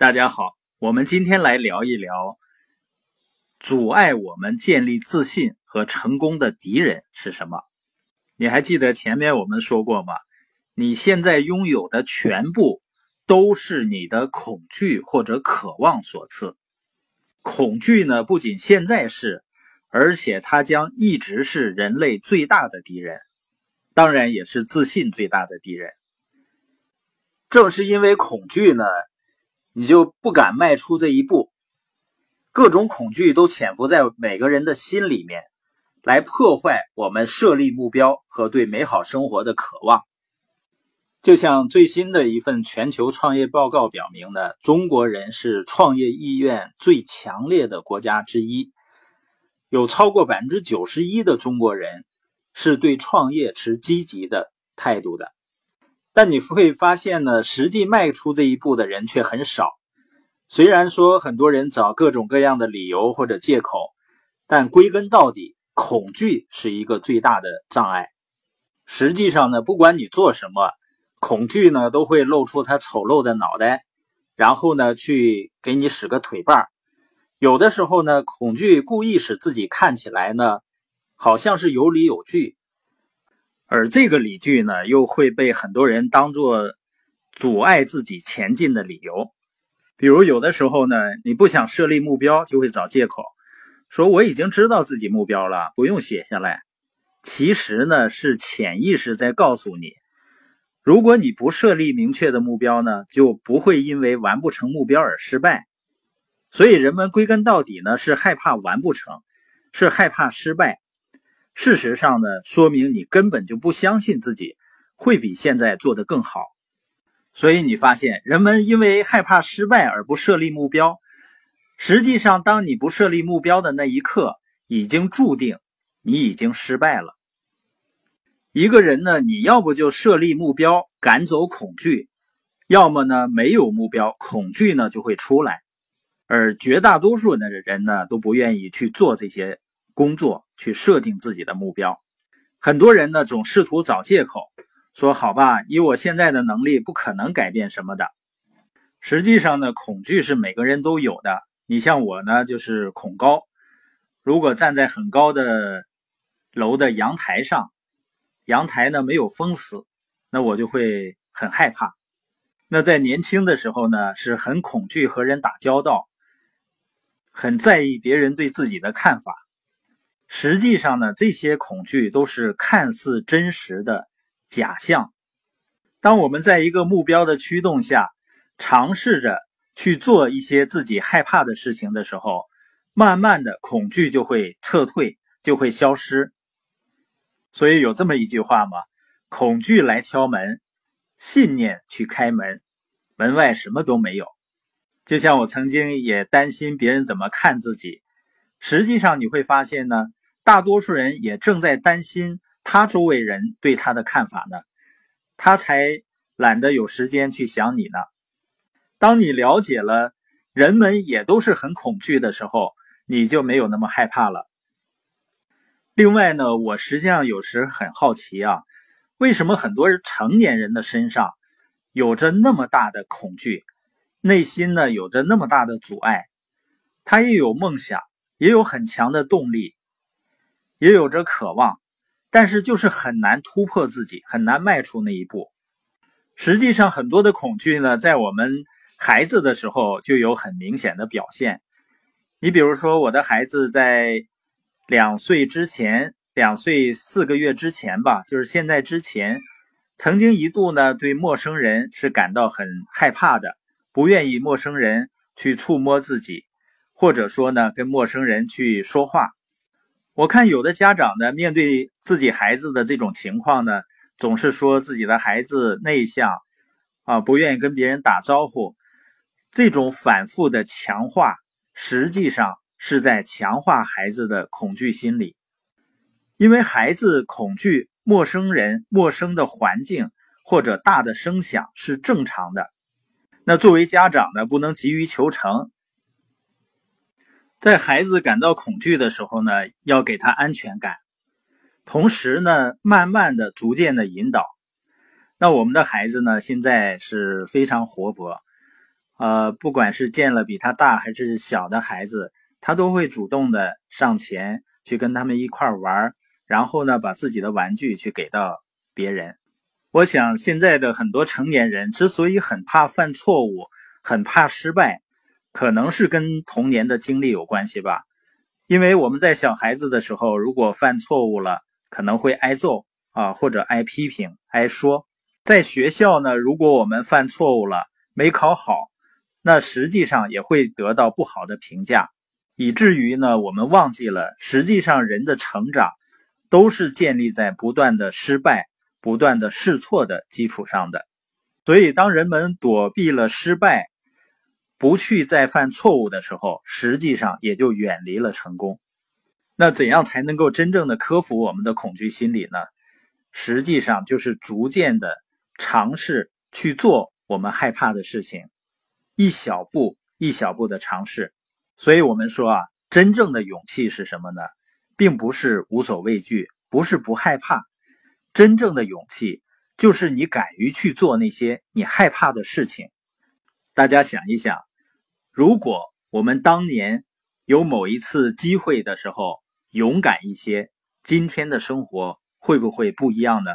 大家好，我们今天来聊一聊阻碍我们建立自信和成功的敌人是什么？你还记得前面我们说过吗？你现在拥有的全部都是你的恐惧或者渴望所赐。恐惧呢，不仅现在是，而且它将一直是人类最大的敌人，当然也是自信最大的敌人。正是因为恐惧呢。你就不敢迈出这一步，各种恐惧都潜伏在每个人的心里面，来破坏我们设立目标和对美好生活的渴望。就像最新的一份全球创业报告表明的，中国人是创业意愿最强烈的国家之一，有超过百分之九十一的中国人是对创业持积极的态度的。但你会发现呢，实际迈出这一步的人却很少。虽然说很多人找各种各样的理由或者借口，但归根到底，恐惧是一个最大的障碍。实际上呢，不管你做什么，恐惧呢都会露出它丑陋的脑袋，然后呢去给你使个腿绊儿有的时候呢，恐惧故意使自己看起来呢好像是有理有据。而这个理据呢，又会被很多人当做阻碍自己前进的理由。比如，有的时候呢，你不想设立目标，就会找借口，说我已经知道自己目标了，不用写下来。其实呢，是潜意识在告诉你，如果你不设立明确的目标呢，就不会因为完不成目标而失败。所以，人们归根到底呢，是害怕完不成，是害怕失败。事实上呢，说明你根本就不相信自己会比现在做得更好。所以你发现，人们因为害怕失败而不设立目标。实际上，当你不设立目标的那一刻，已经注定你已经失败了。一个人呢，你要不就设立目标赶走恐惧，要么呢没有目标，恐惧呢就会出来。而绝大多数的人呢，都不愿意去做这些。工作去设定自己的目标，很多人呢总试图找借口，说好吧，以我现在的能力不可能改变什么的。实际上呢，恐惧是每个人都有的。你像我呢，就是恐高。如果站在很高的楼的阳台上，阳台呢没有封死，那我就会很害怕。那在年轻的时候呢，是很恐惧和人打交道，很在意别人对自己的看法。实际上呢，这些恐惧都是看似真实的假象。当我们在一个目标的驱动下，尝试着去做一些自己害怕的事情的时候，慢慢的恐惧就会撤退，就会消失。所以有这么一句话吗？恐惧来敲门，信念去开门，门外什么都没有。就像我曾经也担心别人怎么看自己，实际上你会发现呢。大多数人也正在担心他周围人对他的看法呢，他才懒得有时间去想你呢。当你了解了人们也都是很恐惧的时候，你就没有那么害怕了。另外呢，我实际上有时很好奇啊，为什么很多成年人的身上有着那么大的恐惧，内心呢有着那么大的阻碍？他也有梦想，也有很强的动力。也有着渴望，但是就是很难突破自己，很难迈出那一步。实际上，很多的恐惧呢，在我们孩子的时候就有很明显的表现。你比如说，我的孩子在两岁之前，两岁四个月之前吧，就是现在之前，曾经一度呢，对陌生人是感到很害怕的，不愿意陌生人去触摸自己，或者说呢，跟陌生人去说话。我看有的家长呢，面对自己孩子的这种情况呢，总是说自己的孩子内向，啊，不愿意跟别人打招呼。这种反复的强化，实际上是在强化孩子的恐惧心理，因为孩子恐惧陌生人、陌生的环境或者大的声响是正常的。那作为家长呢，不能急于求成。在孩子感到恐惧的时候呢，要给他安全感，同时呢，慢慢的、逐渐的引导。那我们的孩子呢，现在是非常活泼呃，不管是见了比他大还是小的孩子，他都会主动的上前去跟他们一块玩，然后呢，把自己的玩具去给到别人。我想现在的很多成年人之所以很怕犯错误，很怕失败，可能是跟童年的经历有关系吧。因为我们在小孩子的时候，如果犯错误了，可能会挨揍啊，或者挨批评、挨说。在学校呢，如果我们犯错误了，没考好，那实际上也会得到不好的评价，以至于呢，我们忘记了，实际上人的成长都是建立在不断的失败、不断的试错的基础上的。所以，当人们躲避了失败，不去再犯错误的时候，实际上也就远离了成功。那怎样才能够真正的克服我们的恐惧心理呢？实际上就是逐渐的尝试去做我们害怕的事情，一小步一小步的尝试。所以我们说啊，真正的勇气是什么呢？并不是无所畏惧，不是不害怕。真正的勇气就是你敢于去做那些你害怕的事情。大家想一想。如果我们当年有某一次机会的时候勇敢一些，今天的生活会不会不一样呢？